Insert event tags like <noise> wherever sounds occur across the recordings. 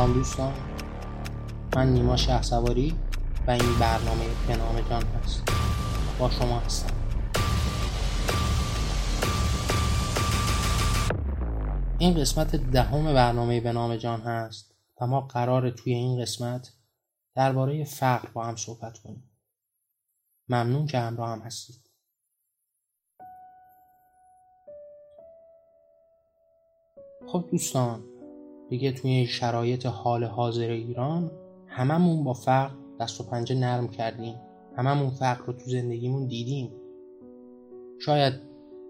سلام دوستان. من نیما شه سواری و این برنامه به نام جان هست. با شما هستم. این قسمت دهم برنامه به نام جان هست و ما قرار توی این قسمت درباره فقر با هم صحبت کنیم. ممنون که همراه هم هستید. خب دوستان دیگه توی شرایط حال حاضر ایران هممون با فقر دست و پنجه نرم کردیم. هممون فقر رو تو زندگیمون دیدیم. شاید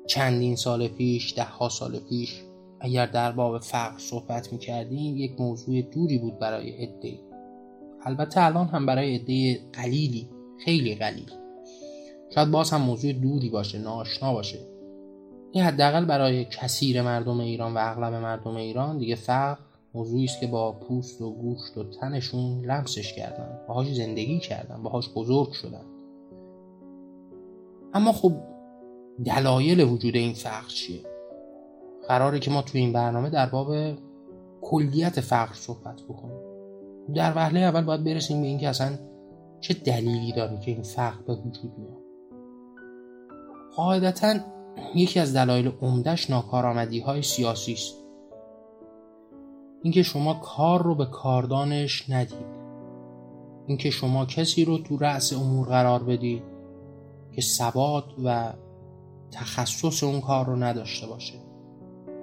چندین سال پیش ده ها سال پیش اگر در باب فقر صحبت می کردیم یک موضوع دوری بود برای عده البته الان هم برای عده قلیلی خیلی قلیل. شاید باز هم موضوع دوری باشه ناشنا باشه. این حداقل برای کثیر مردم ایران و اغلب مردم ایران دیگه فقر موضوعی است که با پوست و گوشت و تنشون لمسش کردن. باهاش زندگی کردن. باهاش بزرگ شدن. اما خب دلایل وجود این فقر چیه؟ قراره که ما توی این برنامه در باب کلیت فقر صحبت بکنیم. در وهله اول باید برسیم به اینکه اصلا چه دلیلی داره که این فقر به وجود میاد. قاعدتا یکی از دلایل عمدهش ناکارآمدی های سیاسی است. اینکه شما کار رو به کاردانش ندید. اینکه شما کسی رو تو رأس امور قرار بدید که ثبات و تخصص اون کار رو نداشته باشه.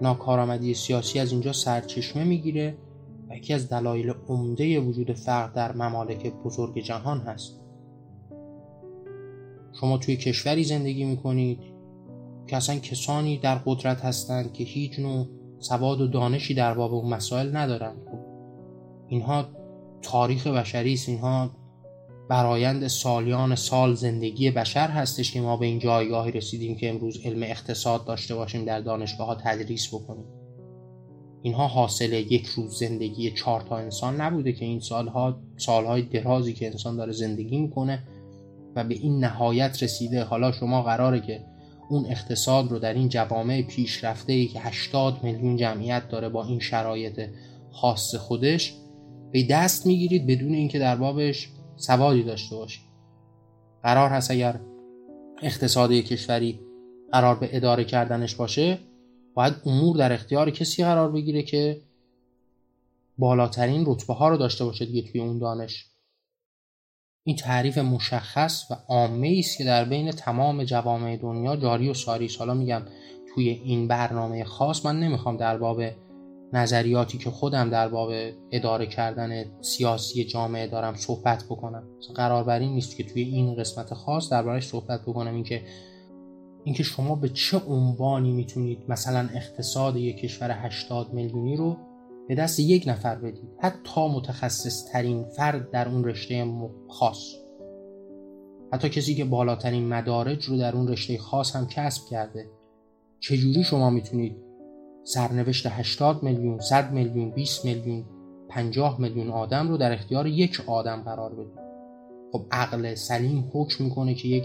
ناکارآمدی سیاسی از اینجا سرچشمه می‌گیره و یکی از دلایل عمده وجود فرق در ممالک بزرگ جهان هست. شما توی کشوری زندگی می‌کنید که اصلا کسانی در قدرت هستند که هیچ نوع سواد و دانشی در باب اون مسائل ندارند اینها تاریخ بشری است. اینها برایند سالیان سال زندگی بشر هستش که ما به این جایگاهی رسیدیم که امروز علم اقتصاد داشته باشیم در دانشگاه ها تدریس بکنیم. اینها حاصل یک روز زندگی چهار تا انسان نبوده که این سالها سالهای درازی که انسان داره زندگی می‌کنه و به این نهایت رسیده. حالا شما قراره که اون اقتصاد رو در این جوامع پیشرفته ای که 80 میلیون جمعیت داره با این شرایط خاص خودش به دست می‌گیرید بدون اینکه در بابش سوادی داشته باشید. قرار هست اگر اقتصاد کشوری قرار به اداره کردنش باشه باید امور در اختیار کسی قرار بگیره که بالاترین رتبه ها رو داشته باشه دیگه توی اون دانش. این تعریف مشخص و عامه است که در بین تمام جوامع دنیا جاری و ساری است حالا میگم توی این برنامه خاص من نمی‌خوام در باب نظریاتی که خودم در باب اداره کردن سیاسی جامعه دارم صحبت بکنم. قرار بر این نیست که توی این قسمت خاص دربارش صحبت بکنم. اینکه اینکه شما به چه عنوانی می‌تونید مثلا اقتصاد یک کشور 80 میلیونی رو به دست یک نفر بدید. حتی متخصص ترین فرد در اون رشته خاص. حتی کسی که بالاترین مدارج رو در اون رشته خاص هم کسب کرده. چجوری شما می‌تونید سرنوشت 80 میلیون 100 میلیون 20 میلیون 50 میلیون آدم رو در اختیار یک آدم قرار بدید؟ خب عقل سلیم حکم می‌کنه که یک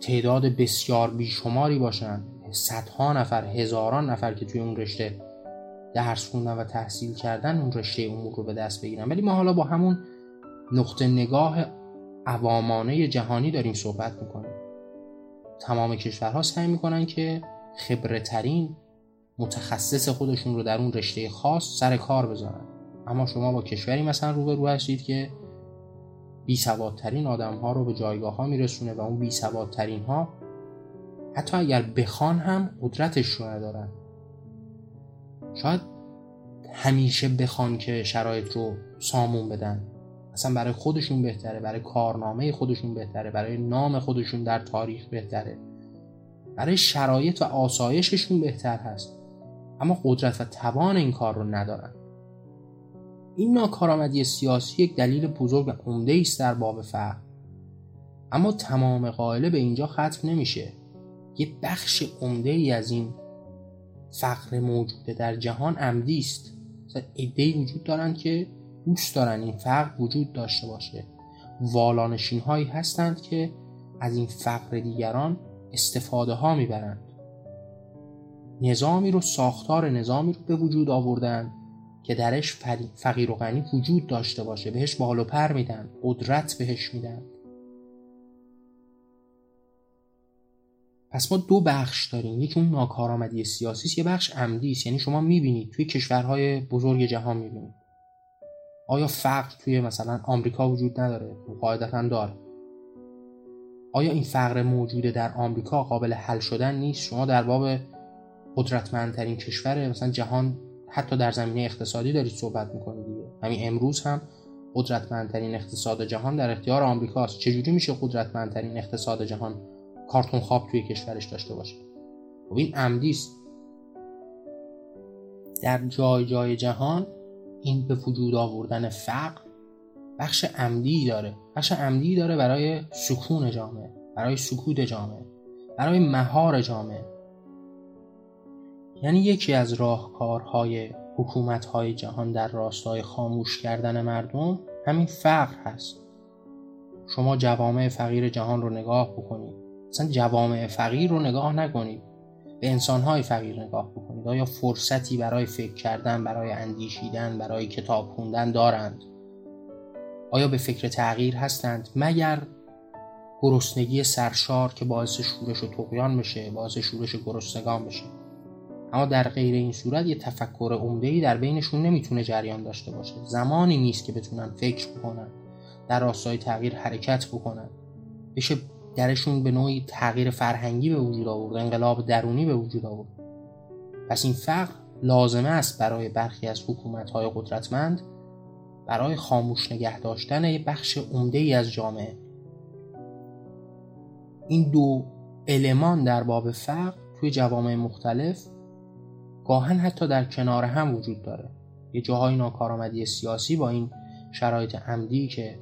تعداد بسیار بیشماری باشن. صدها نفر هزاران نفر که توی اون رشته درس خوندن و تحصیل کردن اون رشته امور رو به دست بگیرن. ولی ما حالا با همون نقطه نگاه عوامانه جهانی داریم صحبت می‌کنیم. تمام کشورها سعی می‌کنن که خبره ترین متخصص خودشون رو در اون رشته خاص سر کار بذارن. اما شما با کشوری مثلا رو هستید که بی سوادترین آدم ها رو به جایگاه ها میرسونه و اون بی سوادترین ها حتی اگر بخوان هم قدرتش رو ندارن. شاید همیشه بخوان که شرایط رو سامون بدن. اصلا برای خودشون بهتره برای کارنامه خودشون بهتره برای نام خودشون در تاریخ بهتره. برای شرایط و آسایششون بهتر هست. اما قدرت و توان این کار رو ندارن. این ناکارآمدی سیاسی یک دلیل بزرگ و عمده است در باب فقر اما تمام قائله به اینجا ختم نمیشه. یه بخش عمده ای از این فقر موجوده در جهان عمدی است. ایده وجود دارند که دوست دارن این فقر وجود داشته باشه. والانشین هایی هستند که از این فقر دیگران استفاده ها می‌برند. نظامی رو ساختار نظامی رو به وجود آوردن که درش فقیر و غنی وجود داشته باشه بهش بال و پر میدن قدرت بهش میدن. پس ما دو بخش داریم. یکی اون ناکارآمدی سیاسی یه بخش عمدی است. یعنی شما می‌بینید توی کشورهای بزرگ جهان می‌بینید. آیا فقر توی مثلا آمریکا وجود نداره؟ قاعدتا داره. آیا این فقر موجوده در آمریکا قابل حل شدن نیست؟ شما در باب قدرتمندترین کشور مثلا جهان حتی در زمینه اقتصادی دارید صحبت می‌کنید دیگه. همین امروز هم قدرتمندترین اقتصاد جهان در اختیار آمریکاست. چجوری میشه قدرتمندترین اقتصاد جهان کارتون خواب توی کشورش داشته باشه. خب این عمدی است. در جای جای جهان این به وجود آوردن فقر بخش عمدی داره. بخش عمدی داره برای سکون جامعه برای سکوت جامعه برای مهار جامعه. یعنی یکی از راهکارهای حکومتهای جهان در راستای خاموش کردن مردم همین فقر هست. شما جوامع فقیر جهان رو نگاه بکنید. مثلا جوامع فقیر رو نگاه نکنید. به انسانهای فقیر نگاه بکنید. آیا فرصتی برای فکر کردن برای اندیشیدن برای کتاب خوندن دارند؟ آیا به فکر تغییر هستند؟ مگر گرسنگی سرشار که باعث شورش و تقیان بشه باعث شورش گرسنگان بشه. اما در غیر این صورت یه تفکر عمده‌ای در بینشون نمی‌تونه جریان داشته باشه. زمانی نیست که بتونن فکر بکنن در راستای تغییر حرکت بکنن. بشه درشون به نوعی تغییر فرهنگی به وجود آورد انقلاب درونی به وجود آورد. پس این فقر لازمه است برای برخی از حکومت‌های قدرتمند برای خاموش نگه داشتن یک بخش عمده ای از جامعه. این دو المان در باب فقر توی جوامع مختلف گاهن حتی در کنار هم وجود داره. یه جاهای ناکارآمدی سیاسی با این شرایط عمدی که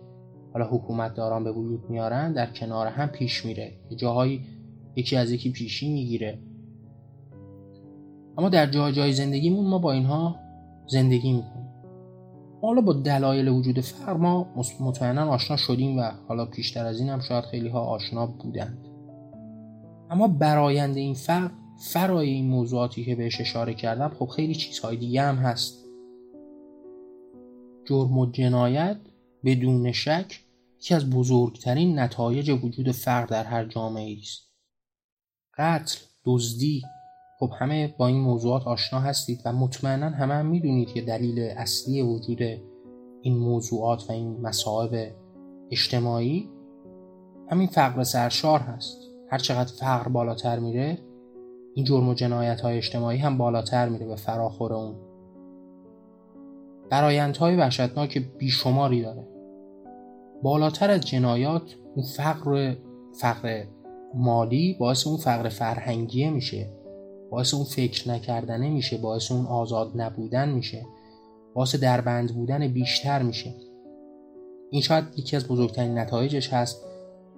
حالا حکومت داران به وجود میارن در کنار هم پیش میره. جاهایی یکی از یکی پیشی می‌گیره. اما در جای جای زندگیمون ما با اینها زندگی می‌کنیم. حالا با دلایل وجود فقر ما مطمئنا آشنا شدیم و حالا پیشتر از این هم شاید خیلی ها آشنا بودند. اما برایند این فقر فرای این موضوعاتی که بهش اشاره کردم خب خیلی چیزهای دیگه هم هست. جرم و جنایت بدون شک یکی از بزرگترین نتایج وجود فقر در هر جامعه است. قتل دزدی خب همه با این موضوعات آشنا هستید و مطمئنا همه هم می‌دونید که دلیل اصلی وجود این موضوعات و این مصائب اجتماعی همین فقر سرشار هست. هر چقدر فقر بالاتر میره این جرم و جنایت های اجتماعی هم بالاتر میره به فراخور اون. برایندهای وحشتناک بیشماری داره. بالاتر از جنایات اون فقر فقر مالی باعث اون فقر فرهنگیه میشه. باعث اون فکر نکردنه میشه. باعث اون آزاد نبودن میشه. باعث دربند بودن بیشتر میشه. این شاید یکی از بزرگترین نتایجش هست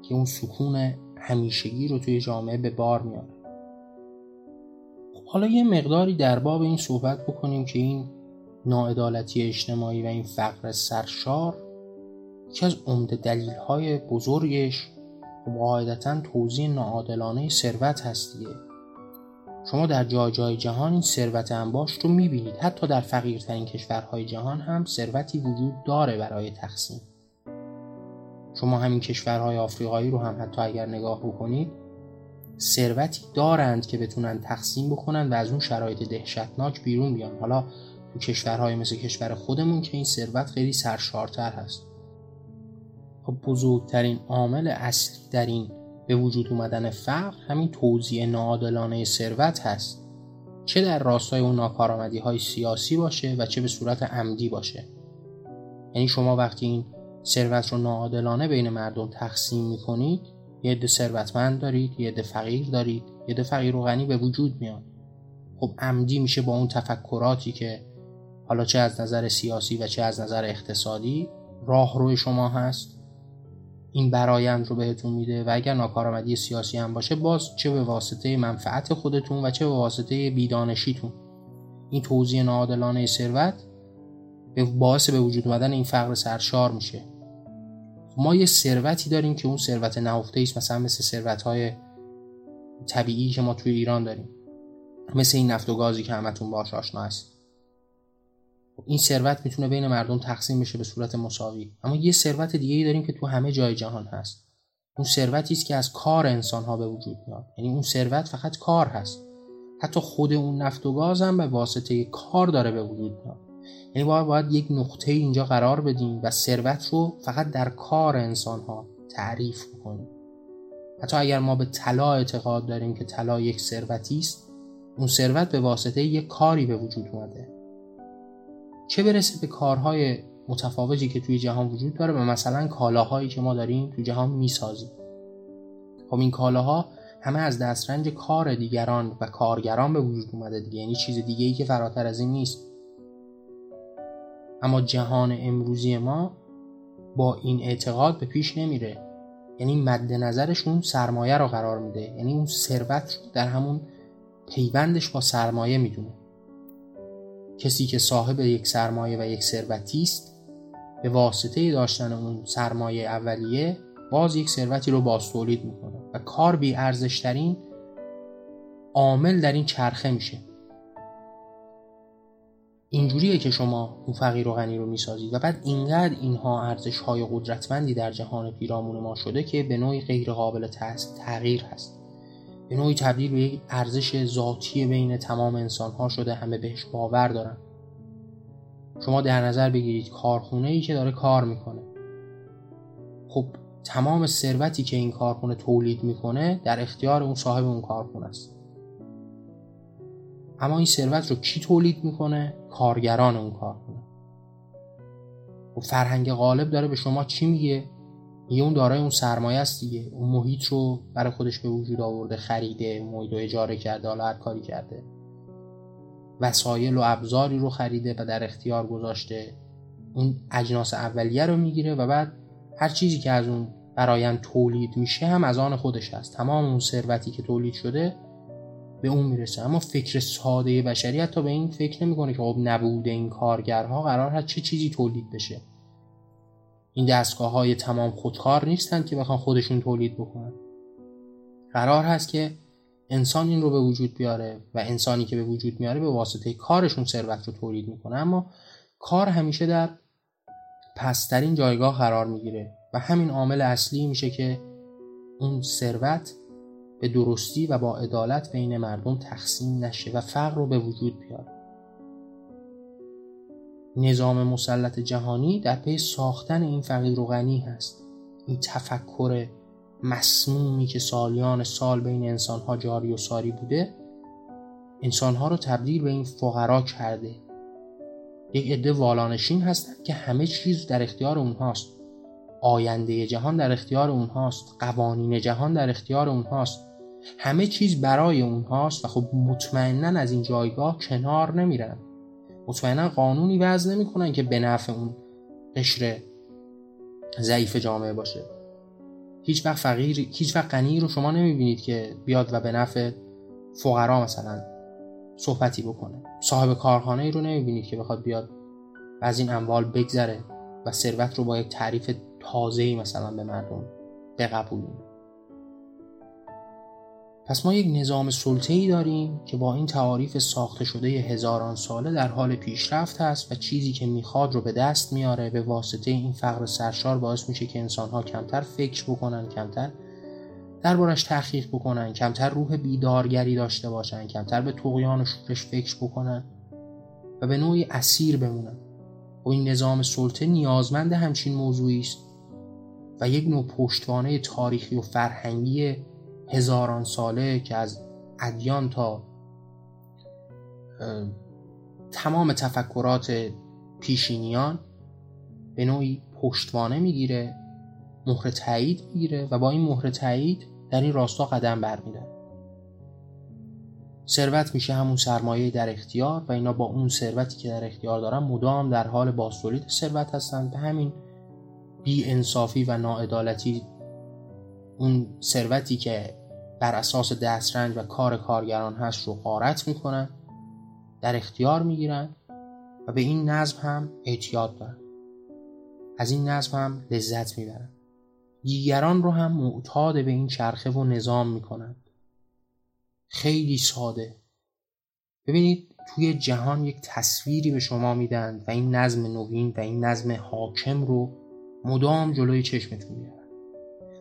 که اون سکون همیشگی رو توی جامعه به بار میاره. خب حالا یه مقداری در باب این صحبت بکنیم که این ناعدالتی اجتماعی و این فقر سرشار یکی از عمده دلیل های بزرگش قاعدتا توضیح ناعادلانه ثروت هست دیگه. شما در جای جای جهان این ثروت انباش رو می‌بینید. حتی در فقیرترین کشورهای جهان هم ثروتی وجود داره برای تقسیم. شما همین کشورهای آفریقایی رو هم حتی اگر نگاه بکنید ثروتی دارند که بتونن تقسیم بکنن و از اون شرایط دهشتناک بیرون بیان. حالا تو کشورهای مثل کشور خودمون که این ثروت خیلی سرشارتر هست. خب بزرگترین عامل اصلی در این به وجود اومدن فقر همین توزیع ناعادلانه ثروت هست. چه در راستای اون ناکارآمدی های سیاسی باشه و چه به صورت عمدی باشه. یعنی شما وقتی این ثروت رو ناعادلانه بین مردم تقسیم می‌کنید یه عده ثروتمند دارید یه عده فقیر دارید یه عده فقیر و غنی به وجود میاد. خب عمدی میشه با اون تفکراتی که حالا چه از نظر سیاسی و چه از نظر اقتصادی راه روی شما هست؟ این برایند رو بهتون میده و اگر ناکارآمدی سیاسی هم باشه باز چه به واسطه منفعت خودتون و چه به واسطه بیدانشیتون؟ این توزیع ناعادلانه ثروت به باعث به وجود اومدن این فقر سرشار میشه. ما یه ثروتی داریم که اون ثروت نهفته است مثلا مثل ثروت های طبیعی که ما توی ایران داریم. مثل این نفت و گازی که همتون باش آشنا هست این ثروت می‌تونه بین مردم تقسیم بشه به صورت مساوی. اما یه ثروت دیگه ای داریم که تو همه جای جهان هست. اون ثروتی است که از کار انسان ها به وجود میاد. یعنی اون ثروت فقط کار هست. حتی خود اون نفت و گاز هم به واسطه کار داره به وجود میاد. یعنی باید, باید یک نقطه اینجا قرار بدیم و ثروت رو فقط در کار انسان ها تعریف کنیم حتی اگر ما به طلا اعتقاد داریم که طلا یک ثروتی است اون ثروت به واسطه یک کاری به وجود اومده. چه برسه به کارهای متفاوتی که توی جهان وجود داره و مثلا کالاهایی که ما داریم توی جهان می‌سازیم. خب این کالاها همه از دسترنج کار دیگران و کارگران به وجود اومده دیگه یعنی چیز دیگه ای که فراتر از این نیست. اما جهان امروزی ما با این اعتقاد به پیش نمیره. یعنی مد نظرشون سرمایه رو قرار میده. یعنی اون ثروت رو در همون پیوندش با سرمایه می‌دونه. کسی که صاحب یک سرمایه و یک ثروتی است به واسطه داشتن اون سرمایه اولیه باز یک ثروتی رو باز تولید می‌کنه و کار بی ارزشترین عامل در این چرخه میشه. اینجوریه که شما اون فقیر و غنی رو می‌سازید و بعد اینقدر اینها ارزش های قدرتمندی در جهان پیرامون ما شده که به نوعی غیر قابل تغییر هست. به نوعی تبدیل به یک ارزش ذاتی بین تمام انسان ها شده همه بهش باور دارن. شما در نظر بگیرید کارخونه ای که داره کار می‌کنه. خب تمام ثروتی که این کارخونه تولید می‌کنه در اختیار اون صاحب اون کارخونه است. اما این ثروت رو کی تولید می‌کنه؟ کارگران اون کارخونه. و خب فرهنگ غالب داره به شما چی میگه؟ میگه اون دارای اون سرمایه است دیگه. اون محیط رو برای خودش به وجود آورده خریده محیط رو اجاره کرده حالا هر کاری کرده. وسایل و ابزاری رو خریده و در اختیار گذاشته. اون اجناس اولیه رو می‌گیره و بعد هر چیزی که از اون برایم تولید میشه هم از آن خودش هست تمام اون ثروتی که تولید شده به اون می‌رسه. اما فکر ساده بشری حتی به این فکر نمی‌کنه که خب نبوده این کارگرها قرار هست چه چیزی تولید بشه. این دستگاه های تمام خودکار نیستند که بخوان خودشون تولید بکنن. قرار هست که انسان این رو به وجود بیاره و انسانی که به وجود میاره به واسطه کارشون ثروت رو تولید می‌کنه. اما کار همیشه در پسترین جایگاه قرار می‌گیره و همین عامل اصلی میشه که اون ثروت به درستی و با عدالت بین مردم تقسیم نشه و فقر رو به وجود بیاره. نظام مسلط جهانی در پی ساختن این فقیر و غنی هست. این تفکر مسمومی که سالیان سال بین انسانها جاری و ساری بوده انسانها رو تبدیل به این فقرا کرده. یک عده والانشین هستند که همه چیز در اختیار اونهاست. آینده جهان در اختیار اونهاست. قوانین جهان در اختیار اونهاست. همه چیز برای اونهاست و خب مطمئنا از این جایگاه کنار نمیرن. مطمئنا قانونی وضع نمی‌کنن که به نفع اون قشر ضعیف جامعه باشه. هیچ وقت فقیر هیچ وقت غنی رو شما نمی‌بینید که بیاد و به نفع فقرا مثلا صحبتی بکنه. صاحب کارخانه ای رو نمی‌بینید که بخواد بیاد و از این اموال بگذره و ثروت رو با یک تعریف تازه‌ای مثلا به مردم بقبولونه. پس ما یک نظام سلطه ای داریم که با این تعاریف ساخته شده هزاران ساله در حال پیشرفت هست و چیزی که می‌خواد رو به دست میاره. به واسطه این فقر سرشار باعث میشه که انسانها کمتر فکر بکنن کمتر دربارش تحقیق بکنن کمتر روح بیدارگری داشته باشن کمتر به تقیان و شورش فکر بکنن و به نوعی اسیر بمونن. و این نظام سلطه نیازمند همچین موضوعی است و یک نوع پشتوانه تاریخی و فرهنگی هزاران ساله که از ادیان تا تمام تفکرات پیشینیان به نوعی پشتوانه می‌گیره مهر تایید می‌گیره و با این مهر تایید در این راستا قدم برمیدن ثروت میشه همون سرمایه در اختیار و اینا با اون ثروتی که در اختیار دارن مدام در حال بازتولید ثروت هستند به همین بی انصافی و ناعدالتی اون ثروتی که بر اساس دسترنج و کار کارگران هست رو غارت می‌کنن در اختیار می‌گیرن و به این نظم هم اعتیاد دارن. از این نظم هم لذت می‌برن. دیگران رو هم معتاد به این چرخه و نظام می‌کنند خیلی ساده. ببینید توی جهان یک تصویری به شما میدن و این نظم نوین و این نظم حاکم رو مدام جلوی چشمتون میارن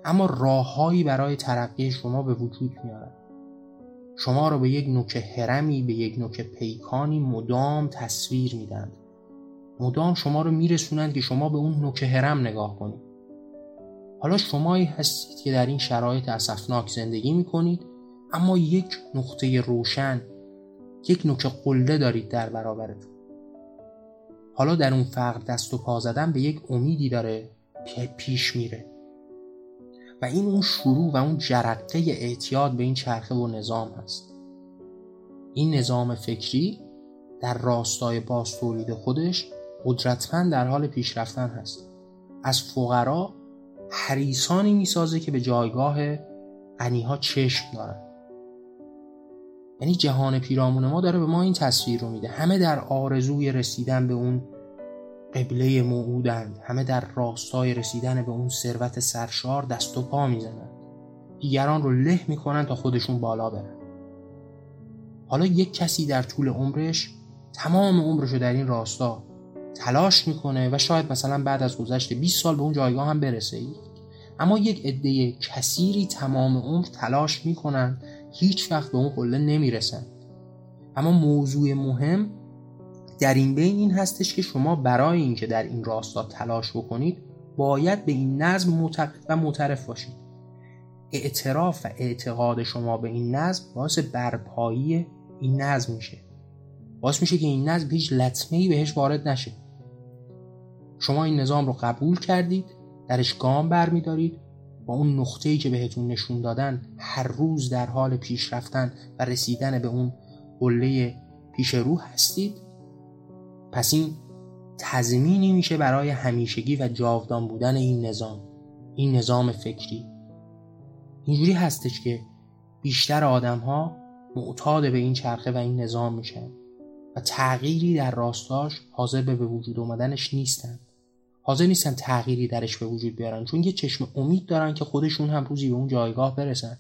اما راههایی برای ترقی شما به وجود میارن شما رو به یک نوک هرمی به یک نوک پیکانی مدام تصویر میدن مدام شما رو میرسونند که شما به اون نوک هرم نگاه کنید. حالا شمایی هستید که در این شرایط اسفناک زندگی می‌کنید اما یک نقطه روشن یک نوک قله دارید در برابرتون. حالا در اون فقر دست و پا زدن به یک امیدی داره پیش میره. و این اون شروع و اون جرقه اعتیاد به این چرخه و نظام هست. این نظام فکری در راستای باز خودش قدرتمند در حال پیشرفتن هست. از فقرا حریسانی می‌سازه که به جایگاه غنیها چشم دارن. یعنی جهان پیرامون ما داره به ما این تصویر رو میده. همه در آرزوی رسیدن به اون قبله موعودند. همه در راستای رسیدن به اون ثروت سرشار دست و پا می‌زنند دیگران رو له می‌کنن تا خودشون بالا برن. حالا یک کسی در طول عمرش تمام عمرش رو در این راستا تلاش می‌کنه و شاید مثلا بعد از گذشت 20 سال به اون جایگاه هم برسه اما یک عده کثیری تمام عمر تلاش می‌کنن هیچ وقت به اون قله نمی‌رسن اما موضوع مهم در این بین این هستش که شما برای اینکه در این راستا تلاش بکنید باید به این نظم معتقد و معترف باشید. اعتراف و اعتقاد شما به این نظم باعث برپایی این نظم میشه. باعث میشه که این نظم هیچ لطمه ای بهش وارد نشه. شما این نظام رو قبول کردید درش گام برمیدارید با اون نقطه ای که بهتون نشون دادن هر روز در حال پیش رفتن و رسیدن به اون قله پیش رو هستید. پس این تضمینی میشه برای همیشگی و جاودان بودن این نظام این نظام فکری. اینجوری هستش که بیشتر آدم ها معتاد به این چرخه و این نظام میشن و تغییری در راستاش حاضر به وجود اومدنش نیستن. حاضر نیستن تغییری درش به وجود بیارن چون یه چشم امید دارن که خودشون هم روزی به اون جایگاه برسن.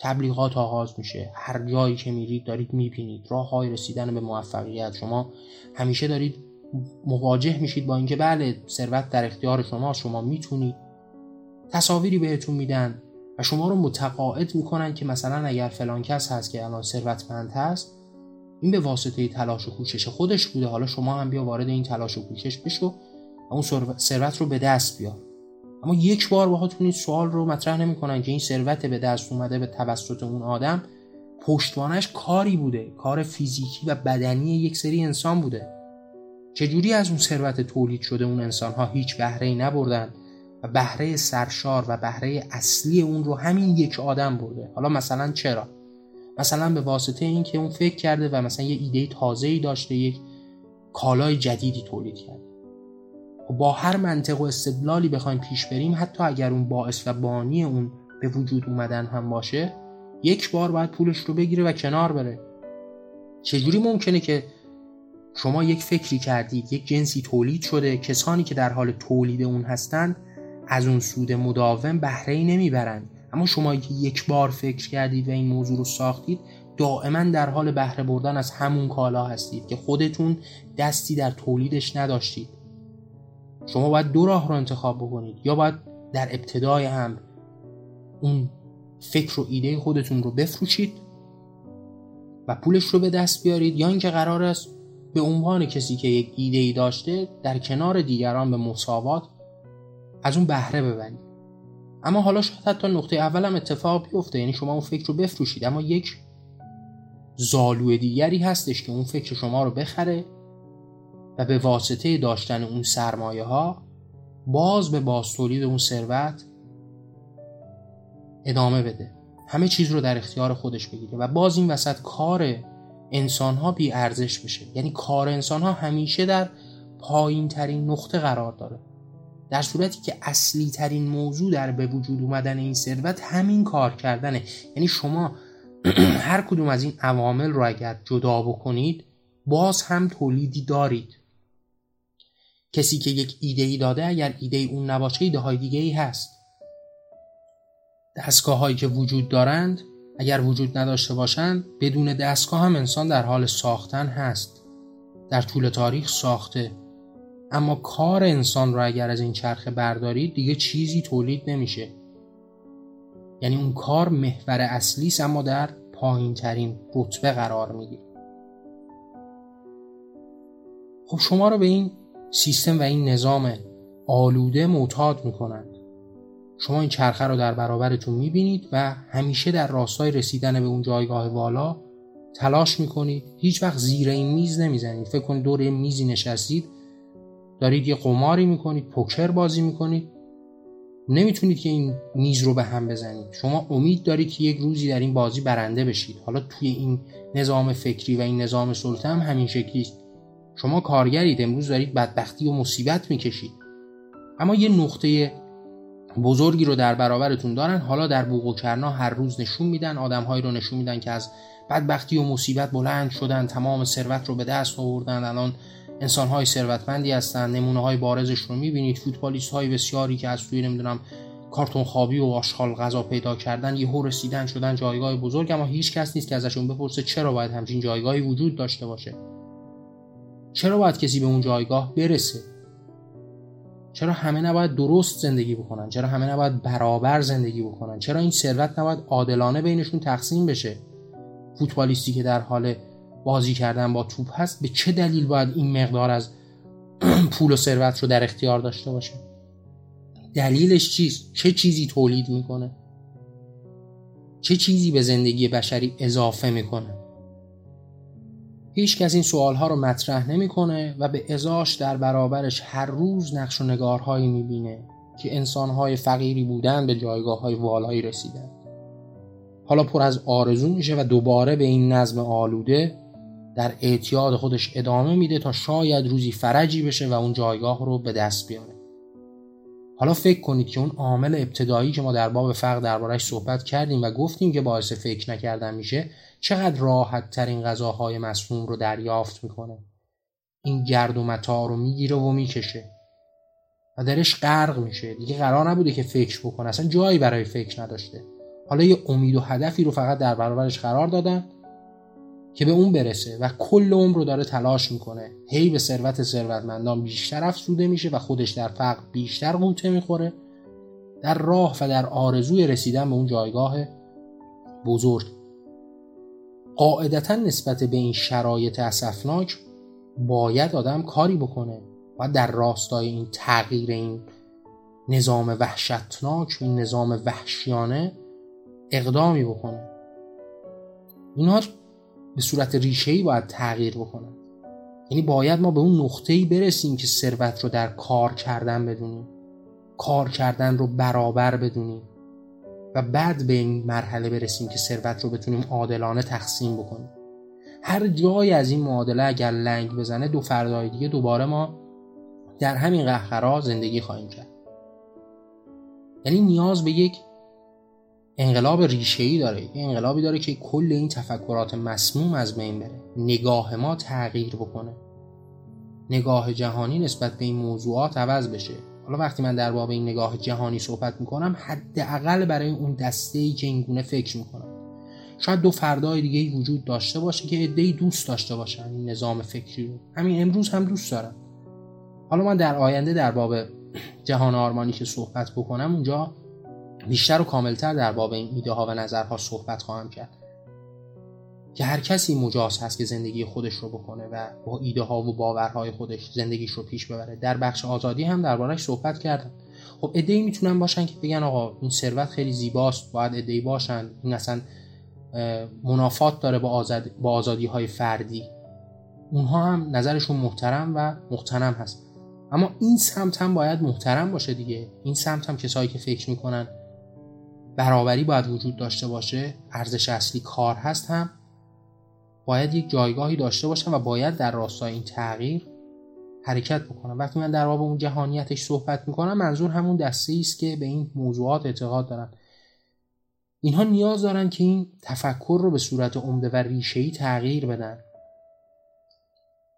تبلیغات آغاز میشه. هر جایی که میرید دارید می‌بینید. راه های رسیدن به موفقیت شما. همیشه دارید مواجه میشید با اینکه بله ثروت در اختیار شما شما می‌تونید تصاویری بهتون میدن و شما رو متقاعد می‌کنن که مثلا اگر فلان کس هست که الان ثروتمند هست این به واسطه تلاش و کوشش خودش بوده. حالا شما هم بیا وارد این تلاش و کوشش بشو اون ثروت رو به دست بیار. اما یک بار باهاتون این سوال رو مطرح نمی‌کنن که این ثروت به دست اومده به توسط اون آدم. پشتوانش کاری بوده کار فیزیکی و بدنی یک سری انسان بوده. چجوری از اون ثروت تولید شده اون انسان ها هیچ بهره ای نبردن و بهره سرشار و بهره اصلی اون رو همین یک آدم برده؟ حالا مثلا چرا؟ مثلا به واسطه اینکه اون فکر کرده و مثلا یه ایده تازه ای داشته یک کالای جدیدی تولید کرده. با هر منطق و استدلالی بخوایم پیش بریم حتی اگر اون باعث و بانی اون به وجود اومدن هم باشه یک بار باید پولش رو بگیره و کنار بره. چجوری ممکنه که شما یک فکری کردید یک جنسی تولید شده کسانی که در حال تولید اون هستند از اون سود مداوم بهره ای نمی‌برند اما شما که یک بار فکر کردید و این موضوع رو ساختید دائما در حال بهره بردن از همون کالا هستید که خودتون دستی در تولیدش نداشتید. شما باید دو راه رو انتخاب بکنید. یا باید در ابتدای هم اون فکر و ایده خودتون رو بفروشید و پولش رو به دست بیارید یا اینکه قرار است به عنوان کسی که یک ایده ای داشته در کنار دیگران به مساوات از اون بهره ببرید. اما حالا شاید حتی نقطه اول هم اتفاق بیفته یعنی شما اون فکر رو بفروشید. اما یک زالو دیگری هستش که اون فکر شما رو بخره و به واسطه داشتن اون سرمایه ها باز به باستولید اون ثروت ادامه بده. همه چیز رو در اختیار خودش بگیره و باز این وسط کار انسان ها بی ارزش بشه. یعنی کار انسان ها همیشه در پایین ترین نقطه قرار داره. در صورتی که اصلی ترین موضوع در به وجود اومدن این ثروت همین کار کردنه. یعنی شما <clears throat> هر کدوم از این عوامل رو اگر جدا بکنید باز هم تولیدی دارید. کسی که یک ایده ای داده اگر ایده ای اون نباشه ایده های دیگه ای هست. دستگاه هایی که وجود دارند اگر وجود نداشته باشند بدون دستگاه هم انسان در حال ساختن هست. در طول تاریخ ساخته. اما کار انسان را اگر از این چرخه بردارید دیگه چیزی تولید نمیشه. یعنی اون کار محور اصلی است اما در پایین ترین رتبه قرار می‌گیره خب شما رو به این سیستم و این نظام آلوده معتاد می‌کنند. شما این چرخه رو در برابرتون می‌بینید و همیشه در راستای رسیدن به اون جایگاه والا تلاش می‌کنید. هیچ وقت زیر این میز نمی‌زنید. فکر کنید دور میزی نشستید دارید یه قماری می‌کنید پوکر بازی می‌کنید. نمی‌تونید که این میز رو به هم بزنید. شما امید دارید که یک روزی در این بازی برنده بشید. حالا توی این نظام فکری و این نظام سلطه هم همین شکلی شما کارگرید امروز دارید بدبختی و مصیبت می‌کشید. اما یه نقطه بزرگی رو در برابرتون دارن حالا در بوق و کرنا هر روز نشون میدن آدمهایی رو نشون میدن که از بدبختی و مصیبت بلند شدن تمام ثروت رو به دست آوردن. الان انسان های ثروتمندی هستن نمونه های بارزش رو می‌بینید فوتبالیست های بسیاری که از توی نمی‌دونم کارتون خوابی و آشغال غذا پیدا کردن یهو رسیدن شدن جایگاه بزرگ. اما هیچ کس نیست که ازشون بپرسه چرا باید همچین جایگاهی وجود داشته باشه. چرا باید کسی به اون جایگاه برسه؟ چرا همه نباید درست زندگی بکنن؟ چرا همه نباید برابر زندگی بکنن؟ چرا این ثروت نباید عادلانه بینشون تقسیم بشه؟ فوتبالیستی که در حال بازی کردن با توپ هست به چه دلیل باید این مقدار از <clears throat> پول و ثروت رو در اختیار داشته باشه دلیلش چیست؟ چه چیزی تولید می‌کنه؟ چه چیزی به زندگی بشری اضافه می‌کنه؟ هیچ کس این سوال ها رو مطرح نمی‌کنه و به ازاش در برابرش هر روز نقش و نگارهایی می‌بینه که انسانهای فقیری بودن به جایگاه های والایی رسیدن. حالا پر از آرزو میشه و دوباره به این نظم آلوده در اعتیاد خودش ادامه میده تا شاید روزی فرجی بشه و اون جایگاه رو به دست بیاره. حالا فکر کنید که اون عامل ابتدایی که ما در باب فقر دربارش صحبت کردیم و گفتیم که باعث فکر نکردن میشه چقدر راحت ترین غذاهای مسموم رو دریافت می‌کنه. این گرد و متا رو می‌گیره و می‌کشه. و درش غرق میشه. دیگه قرار نبوده که فکر بکنه. اصلا جایی برای فکر نداشته. حالا یه امید و هدفی رو فقط در برابرش قرار دادن. که به اون برسه و کل عمر رو داره تلاش می‌کنه. هی به ثروت ثروتمندان بیشتر افزوده میشه و خودش در فقر بیشتر قوطه می‌خوره. در راه و در آرزوی رسیدن به اون جایگاه بزرگ. قاعدتا نسبت به این شرایط اسفناک باید آدم کاری بکنه و در راستای این تغییر این نظام وحشتناک این نظام وحشیانه اقدامی بکنه. اینها به صورت ریشه‌ای باید تغییر بکنه. یعنی باید ما به اون نقطه‌ای برسیم که ثروت رو در کار کردن بدونیم. کار کردن رو برابر بدونیم. و بعد به این مرحله برسیم که ثروت رو بتونیم عادلانه تقسیم بکنیم. هر جایی از این معادله اگر لنگ بزنه دو فردای دیگه دوباره ما در همین قهقرا زندگی خواهیم کرد. یعنی نیاز به یک انقلاب ریشه‌ای داره انقلابی داره که کل این تفکرات مسموم از بین بره. نگاه ما تغییر بکنه. نگاه جهانی نسبت به این موضوعات عوض بشه. حالا وقتی من در باب این نگاه جهانی صحبت می‌کنم حداقل برای اون دسته ای که اینگونه فکر می‌کنم. شاید دو فردای دیگه وجود داشته باشه که عدهای دوست داشته باشن این نظام فکری رو. همین امروز هم دوست دارم. حالا من در آینده در باب جهان آرمانی که صحبت بکنم اونجا بیشتر و کاملتر در باب این ایده ها و نظرها صحبت خواهم کرد. که هر کسی مجاز هست که زندگی خودش رو بکنه و با ایده ها و باورهای خودش زندگیش رو پیش ببره. در بخش آزادی هم دربارش صحبت کردم. خب ای می‌تونن باشن که بگن آقا این ثروت خیلی زیباست باید ای باشن. این اصلا منافات داره با, آزاد... با آزادی های فردی. اونها هم نظرشون محترم و مختنم هست. اما این سمت هم باید محترم باشه دیگه. این سمت هم کسایی که فکر می‌کنن برابری باید وجود داشته باشه ارزش اصلی کار هست هم. باید یک جایگاهی داشته باشم و باید در راستای این تغییر حرکت بکنم. وقتی من در باب اون جهانیتش صحبت می‌کنم منظور همون دسته است که به این موضوعات اعتقاد دارن اینها نیاز دارن که این تفکر رو به صورت عمده و ریشه‌ای تغییر بدن.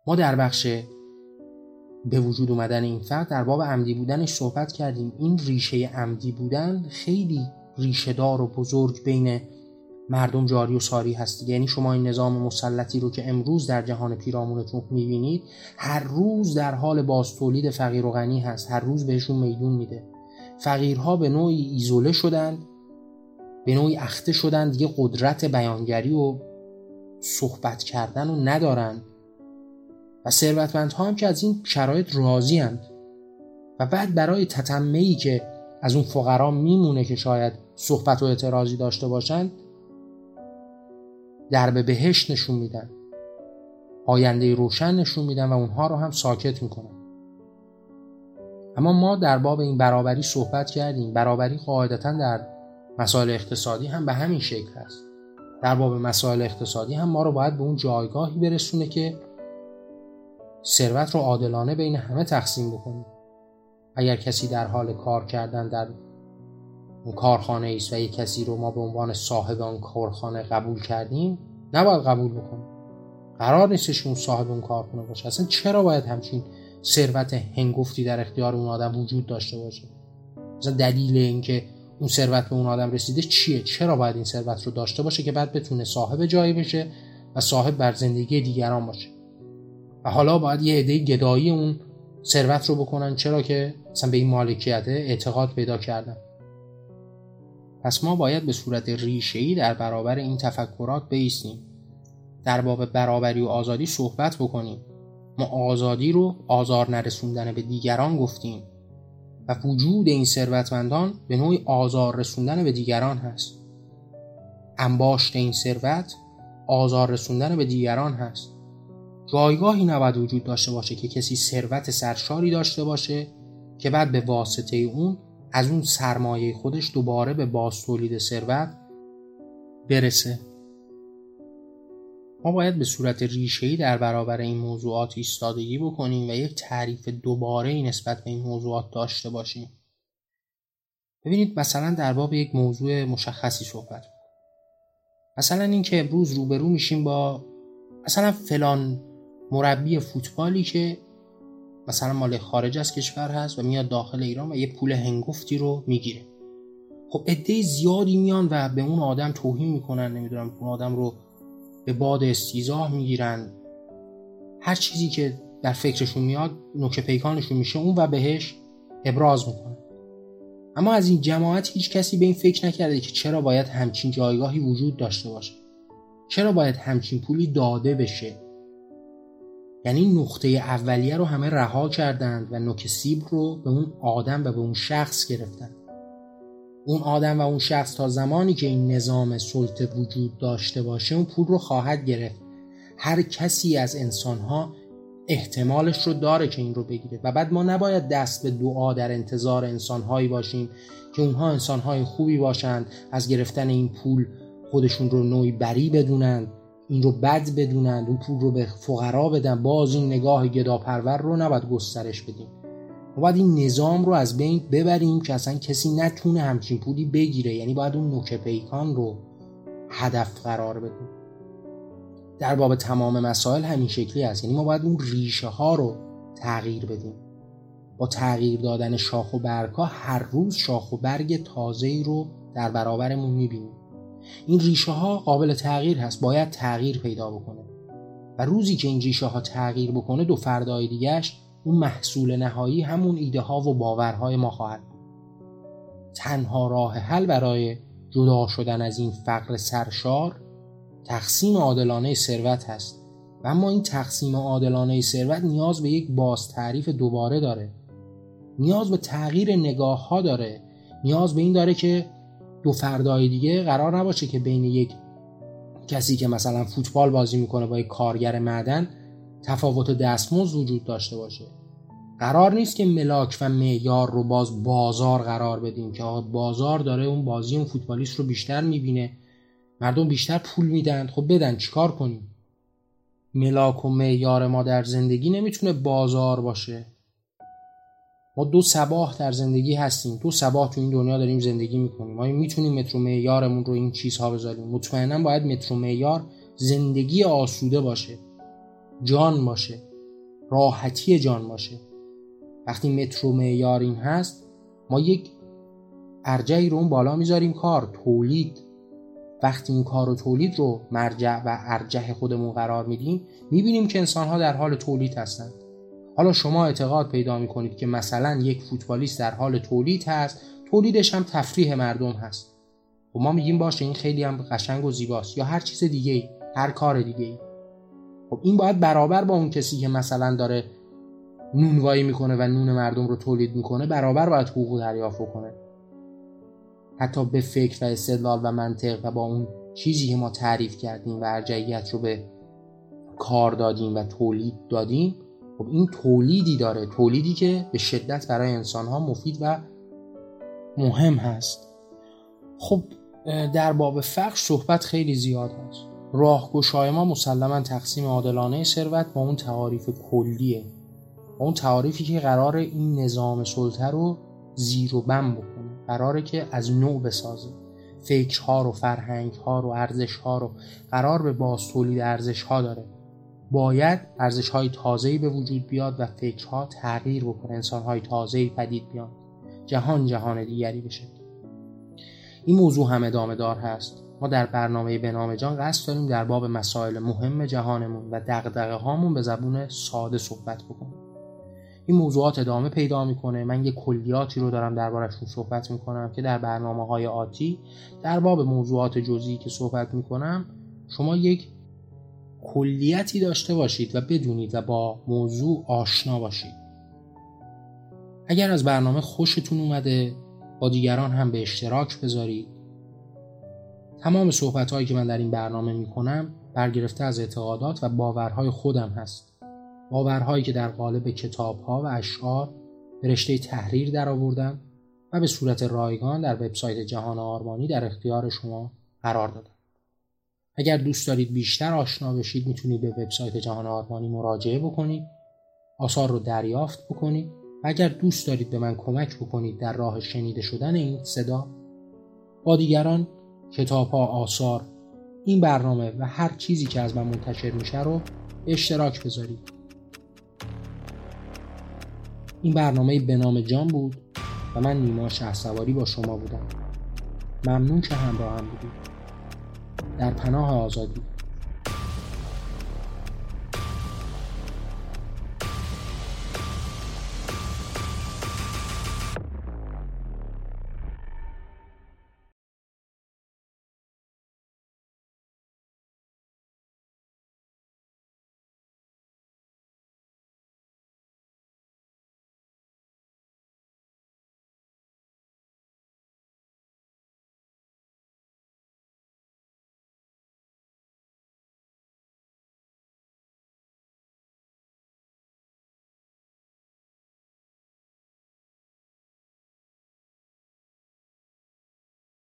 ما در بخش به وجود اومدن این فرد در باب عمدی بودنش صحبت کردیم. این ریشه عمدی بودن خیلی ریشهدار و بزرگ بین مردم جاری و ساری هست یعنی شما این نظام مسلطی رو که امروز در جهان پیرامونتون می‌بینید هر روز در حال باز تولید فقیر و غنی هست. هر روز بهشون میدون میده. فقیرها به نوعی ایزوله شدند به نوعی اخته شدند دیگه قدرت بیانگری و صحبت کردن رو ندارند و ثروتمندها هم که از این شرایط راضی هند. و بعد برای تتمه که از اون فقرا میمونه که شاید صحبت و اعتراضی داشته باشند درب بهشت نشون میدن. آینده روشن نشون میدن و اونها رو هم ساکت می‌کنن. اما ما در باب این برابری صحبت کردیم. برابری قاعدتا در مسائل اقتصادی هم به همین شکل هست. در باب مسائل اقتصادی هم ما رو باید به اون جایگاهی برسونه که ثروت رو عادلانه بین همه تقسیم بکنیم اگر کسی در حال کار کردن در اون کارخانه است و یک کسی رو ما به عنوان صاحب آن کارخانه قبول کردیم نباید قبول بکنیم قرار نیستش اون صاحب اون کارخانه باشه. اصلا چرا باید همچین ثروت هنگفتی در اختیار اون آدم وجود داشته باشه؟ مثلا دلیل اینکه اون ثروت به اون آدم رسیده چیه؟ چرا باید این ثروت رو داشته باشه که بعد بتونه صاحب جایی بشه و صاحب بر زندگی دیگران باشه؟ و حالا باید یه عده گدایی اون ثروت رو بکنن. چرا که مثلا به این مالکیت اعتقاد پیدا کردن. پس ما باید به صورت ریشه‌ای در برابر این تفکرات بیستیم. در باب برابری و آزادی صحبت بکنیم. ما آزادی رو آزار نرسوندن به دیگران گفتیم. و وجود این ثروتمندان به نوعی آزار رسوندن به دیگران هست. انباشت این ثروت آزار رسوندن به دیگران هست. جایگاهی نباید وجود داشته باشه که کسی ثروت سرشاری داشته باشه که بعد به واسطه اون از اون سرمایه خودش دوباره به باز تولید ثروت برسه. ما باید به صورت ریشه‌ای در برابر این موضوعات ایستادگی بکنیم و یک تعریف دوباره ای نسبت به این موضوعات داشته باشیم. ببینید مثلا در باب یک موضوع مشخصی صحبت مثلا اینکه امروز روبرو میشیم با مثلا فلان مربی فوتبالی که مثلا مال خارج از کشور هست و میاد داخل ایران و یه پول هنگفتی رو می‌گیره. خب عده زیادی میان و به اون آدم توهین می‌کنن نمی‌دونم اون آدم رو به باد استیزاه می‌گیرن. هر چیزی که در فکرشون میاد نوک پیکانشون میشه اون و بهش ابراز می‌کنن. اما از این جماعت هیچ کسی به این فکر نکرده که چرا باید همچین جایگاهی وجود داشته باشه. چرا باید همچین پولی داده بشه؟ یعنی نقطه اولیه رو همه رها کردند و نوک سیب رو به اون آدم و به اون شخص گرفتن. اون آدم و اون شخص تا زمانی که این نظام سلطه وجود داشته باشه اون پول رو خواهد گرفت. هر کسی از انسانها احتمالش رو داره که این رو بگیره. و بعد ما نباید دست به دعا در انتظار انسانهایی باشیم که اونها انسانهای خوبی باشند از گرفتن این پول خودشون رو نوعی بری بدونند. این رو بد بدونند اون پول رو به فقرا بدن باز این نگاه گداپرور رو نباید گسترش بدیم. ما باید این نظام رو از بین ببریم که اصلا کسی نتونه همچین پولی بگیره. یعنی باید اون نوک پیکان رو هدف قرار بدیم. در باب تمام مسائل همین شکلی هست یعنی ما باید اون ریشه ها رو تغییر بدیم. با تغییر دادن شاخ و برگ ها هر روز شاخ و برگ تازه رو در برابرمون می‌بینیم. این ریشه ها قابل تغییر هست باید تغییر پیدا بکنه. و روزی که این ریشه ها تغییر بکنه دو فردای دیگهش اون محصول نهایی همون ایده ها و باورهای ما خواهد تنها راه حل برای جدا شدن از این فقر سرشار تقسیم عادلانه ثروت هست. و اما این تقسیم عادلانه ثروت نیاز به یک باز تعریف دوباره داره. نیاز به تغییر نگاه ها داره. نیاز به این داره که دو فردای دیگه قرار نباشه که بین یک کسی که مثلا فوتبال بازی می‌کنه با یک کارگر معدن تفاوت دستمزد وجود داشته باشه. قرار نیست که ملاک و معیار رو باز بازار قرار بدیم که بازار داره اون بازی اون فوتبالیست رو بیشتر می‌بینه. مردم بیشتر پول میدن. خب بدن چیکار کنیم؟ ملاک و معیار ما در زندگی نمی‌تونه بازار باشه. ما دو سباه در زندگی هستیم. دو سباه تو این دنیا داریم زندگی می‌کنیم. ما می‌تونیم مترو معیارمون رو این چیزها بذاریم. مطمئنا باید مترو معیار زندگی آسوده باشه. جان باشه. راحتی جان باشه. وقتی مترو معیار این هست ما یک ارجعی رو اون بالا می‌ذاریم کار تولید. وقتی این کار و تولید رو مرجع و ارجح خودمون قرار میدیم می‌بینیم که انسانها در حال تولید هستند. حالا شما اعتقاد پیدا می‌کنید که مثلا یک فوتبالیست در حال تولید هست تولیدش هم تفریح مردم هست. و ما میگیم باشه این خیلی هم قشنگ و زیباست یا هر چیز دیگه ای هر کار دیگه ای خب این باید برابر با اون کسی که مثلا داره نونوایی می‌کنه و نون مردم رو تولید می‌کنه برابر باید حقوق دریافت کنه حتی به فکر و استدلال و منطق و با اون چیزی که ما تعریف کردیم و ارجعیت رو به کار دادیم و تولید دادیم خب این تولیدی داره تولیدی که به شدت برای انسان ها مفید و مهم هست. خب در باب فقر صحبت خیلی زیاد هست. راهگشای ما مسلما تقسیم عادلانه ثروت با اون تعاریف کلیه. با اون تعاریفی که قرار این نظام سلطه رو زیر و بم بکنه. قراره که از نوع بسازه. فکرها رو فرهنگها رو ارزشها رو. قرار به باز تولید ارزشها داره. باید ارزش های تازه‌ای به وجود بیاد و فکرها تغییر بکنه انسان های تازه‌ای پدید بیاد جهان جهان دیگری بشه. این موضوع هم ادامه دار هست. ما در برنامه به نام جان قصد داریم در باب مسائل مهم جهانمون و دقدقه هامون به زبون ساده صحبت بکنیم. این موضوعات ادامه پیدا می‌کنه. من یه کلیاتی رو دارم دربارشون صحبت می‌کنم که در برنامه های آتی در باب موضوعات جزئی که صحبت می‌کنم شما یک کلیتی داشته باشید و بدونید و با موضوع آشنا باشید. اگر از برنامه خوشتون اومده با دیگران هم به اشتراک بذارید. تمام صحبت هایی که من در این برنامه می کنم برگرفته از اعتقادات و باورهای خودم هست. باورهایی که در قالب کتاب ها و اشعار به رشته تحریر در آوردم و به صورت رایگان در وبسایت جهان آرمانی در اختیار شما قرار دادم. اگر دوست دارید بیشتر آشنا بشید می‌تونید به وبسایت جهان آرمانی مراجعه بکنید آثار رو دریافت بکنید. و اگر دوست دارید به من کمک بکنید در راه شنیده شدن این صدا با دیگران کتاب ها آثار این برنامه و هر چیزی که از من منتشر میشه رو اشتراک بذارید. این برنامه به نام جان بود و من نیما شهسواری با شما بودم. ممنون که همراه هم بودید. در پناه آزادی.